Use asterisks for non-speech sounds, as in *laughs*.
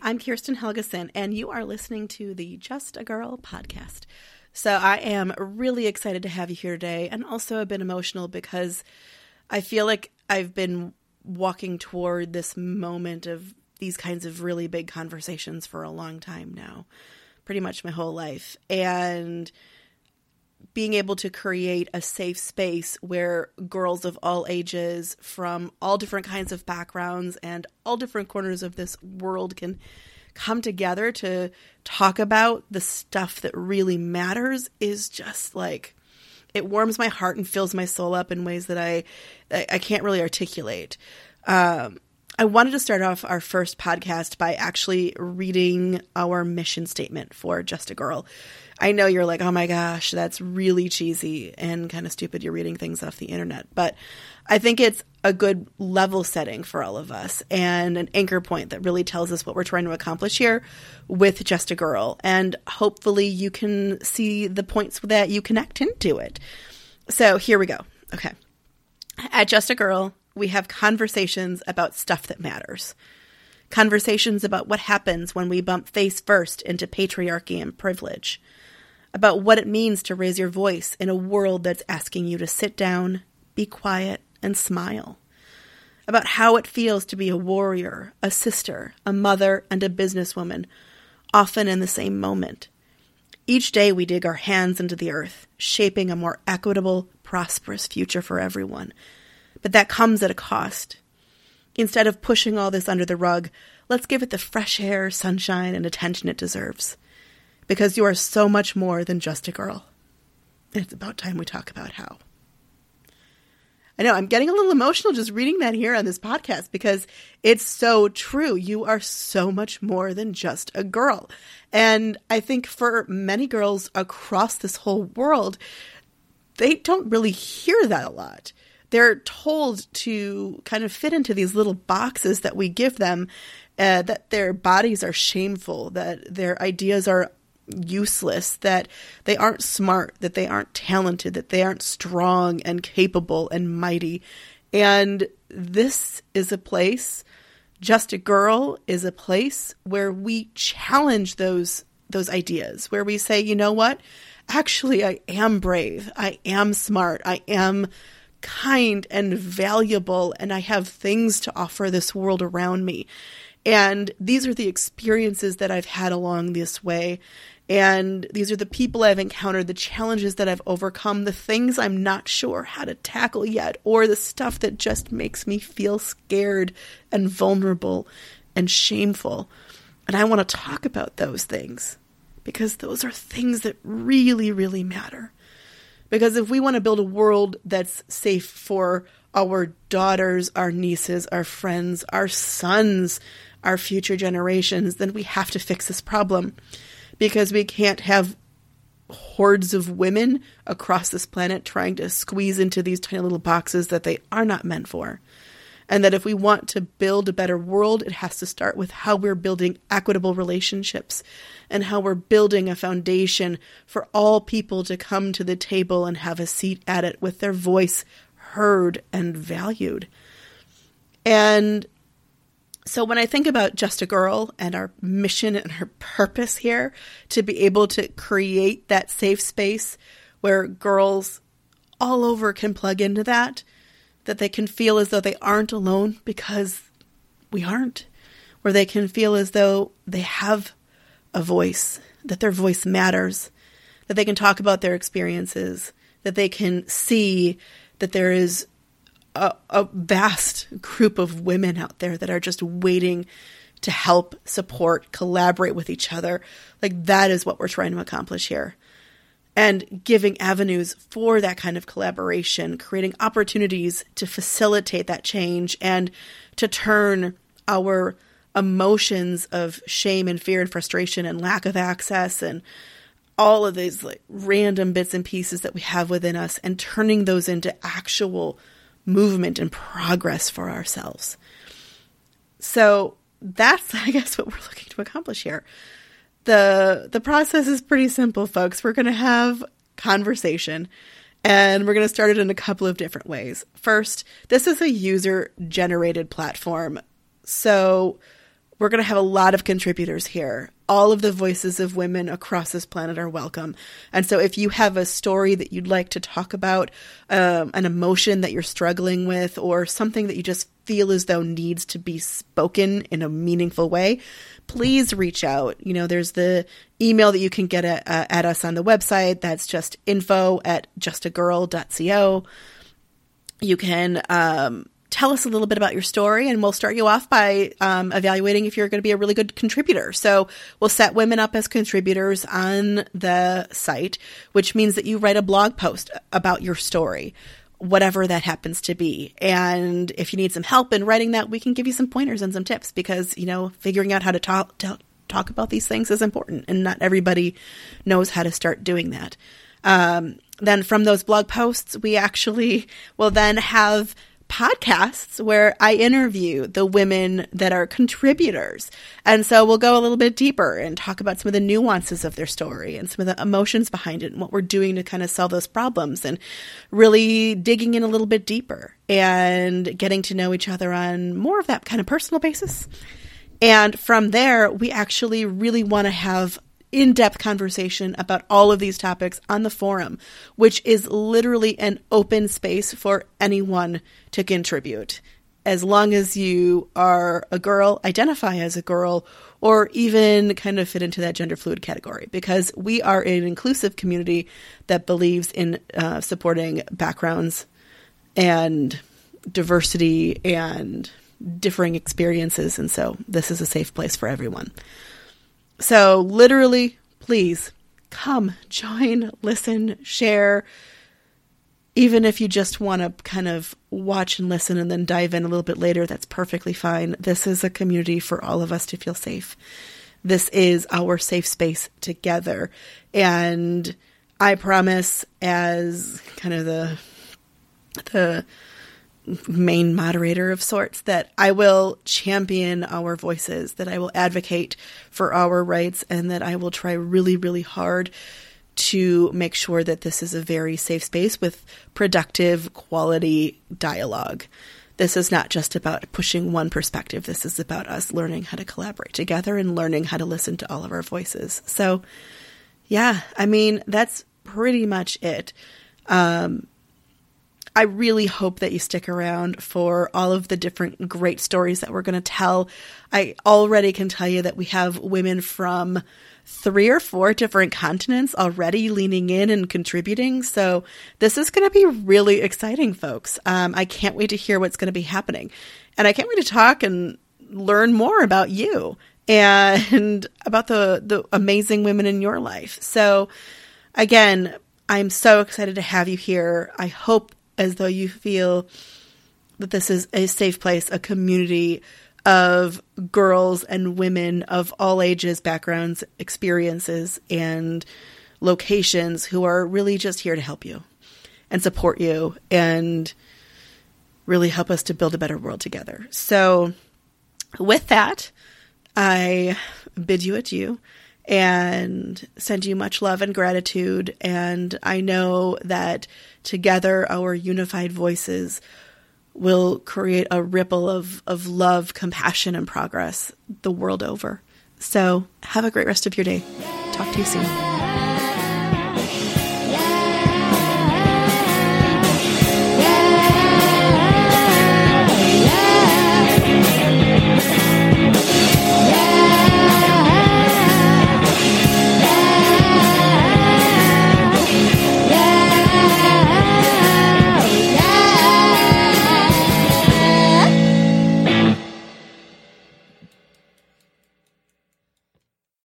I'm Kirsten Helgeson, and you are listening to the Just a Girl podcast. So I am really excited to have you here today, and also a bit emotional because I feel like I've been walking toward this moment of these kinds of really big conversations for a long time now, pretty much my whole life. And being able to create a safe space where girls of all ages from all different kinds of backgrounds and all different corners of this world can come together to talk about the stuff that really matters is just like it warms my heart and fills my soul up in ways that I I can't really articulate. Um, I wanted to start off our first podcast by actually reading our mission statement for Just a Girl. I know you're like, oh my gosh, that's really cheesy and kind of stupid. You're reading things off the internet. But I think it's a good level setting for all of us and an anchor point that really tells us what we're trying to accomplish here with Just a Girl. And hopefully you can see the points that you connect into it. So here we go. Okay. At Just a Girl, we have conversations about stuff that matters. Conversations about what happens when we bump face first into patriarchy and privilege. About what it means to raise your voice in a world that's asking you to sit down, be quiet, and smile. About how it feels to be a warrior, a sister, a mother, and a businesswoman, often in the same moment. Each day we dig our hands into the earth, shaping a more equitable, prosperous future for everyone but that comes at a cost. Instead of pushing all this under the rug, let's give it the fresh air, sunshine, and attention it deserves. Because you are so much more than just a girl. And it's about time we talk about how. I know I'm getting a little emotional just reading that here on this podcast because it's so true. You are so much more than just a girl. And I think for many girls across this whole world, they don't really hear that a lot they're told to kind of fit into these little boxes that we give them, uh, that their bodies are shameful, that their ideas are useless, that they aren't smart, that they aren't talented, that they aren't strong and capable and mighty. And this is a place, Just a Girl is a place where we challenge those those ideas, where we say, you know what? Actually, I am brave. I am smart. I am kind and valuable, and I have things to offer this world around me. And these are the experiences that I've had along this way. And these are the people I've encountered, the challenges that I've overcome, the things I'm not sure how to tackle yet, or the stuff that just makes me feel scared and vulnerable and shameful. And I want to talk about those things because those are things that really, really matter. Because if we want to build a world that's safe for our daughters, our nieces, our friends, our sons, our future generations, then we have to fix this problem. Because we can't have hordes of women across this planet trying to squeeze into these tiny little boxes that they are not meant for and that if we want to build a better world, it has to start with how we're building equitable relationships and how we're building a foundation for all people to come to the table and have a seat at it with their voice heard and valued. And so when I think about Just a Girl and our mission and our purpose here to be able to create that safe space where girls all over can plug into that that they can feel as though they aren't alone because we aren't, where they can feel as though they have a voice, that their voice matters, that they can talk about their experiences, that they can see that there is a, a vast group of women out there that are just waiting to help, support, collaborate with each other. Like that is what we're trying to accomplish here and giving avenues for that kind of collaboration, creating opportunities to facilitate that change and to turn our emotions of shame and fear and frustration and lack of access and all of these like random bits and pieces that we have within us and turning those into actual movement and progress for ourselves. So that's *laughs* I guess what we're looking to accomplish here the the process is pretty simple, folks. We're going to have conversation and we're going to start it in a couple of different ways. First, this is a user generated platform. So we're going to have a lot of contributors here. All of the voices of women across this planet are welcome. And so, if you have a story that you'd like to talk about, um, an emotion that you're struggling with, or something that you just feel as though needs to be spoken in a meaningful way, please reach out. You know, there's the email that you can get at, uh, at us on the website. That's just info at justagirl.co. You can um, tell us a little bit about your story, and we'll start you off by um, evaluating if you're going to be a really good contributor. So we'll set women up as contributors on the site, which means that you write a blog post about your story. Whatever that happens to be. And if you need some help in writing that, we can give you some pointers and some tips because, you know, figuring out how to talk, talk, talk about these things is important and not everybody knows how to start doing that. Um, then from those blog posts, we actually will then have podcasts where I interview the women that are contributors. And so we'll go a little bit deeper and talk about some of the nuances of their story and some of the emotions behind it and what we're doing to kind of solve those problems and really digging in a little bit deeper and getting to know each other on more of that kind of personal basis. And from there, we actually really want to have in depth conversation about all of these topics on the forum, which is literally an open space for anyone to contribute. As long as you are a girl, identify as a girl, or even kind of fit into that gender fluid category, because we are an inclusive community that believes in uh, supporting backgrounds and diversity and differing experiences. And so this is a safe place for everyone. So, literally, please come, join, listen, share. Even if you just want to kind of watch and listen and then dive in a little bit later, that's perfectly fine. This is a community for all of us to feel safe. This is our safe space together. And I promise, as kind of the the main moderator of sorts that I will champion our voices, that I will advocate for our rights, and that I will try really, really hard to make sure that this is a very safe space with productive, quality dialogue. This is not just about pushing one perspective. This is about us learning how to collaborate together and learning how to listen to all of our voices. So, yeah, I mean, that's pretty much it. Um, I really hope that you stick around for all of the different great stories that we're going to tell. I already can tell you that we have women from three or four different continents already leaning in and contributing. So this is going to be really exciting, folks. Um, I can't wait to hear what's going to be happening. And I can't wait to talk and learn more about you and *laughs* about the, the amazing women in your life. So again, I'm so excited to have you here. I hope as though you feel that this is a safe place, a community of girls and women of all ages, backgrounds, experiences, and locations who are really just here to help you and support you and really help us to build a better world together. So, with that, I bid you adieu and send you much love and gratitude. And I know that together our unified voices will create a ripple of, of love, compassion, and progress the world over. So have a great rest of your day. Talk to you soon.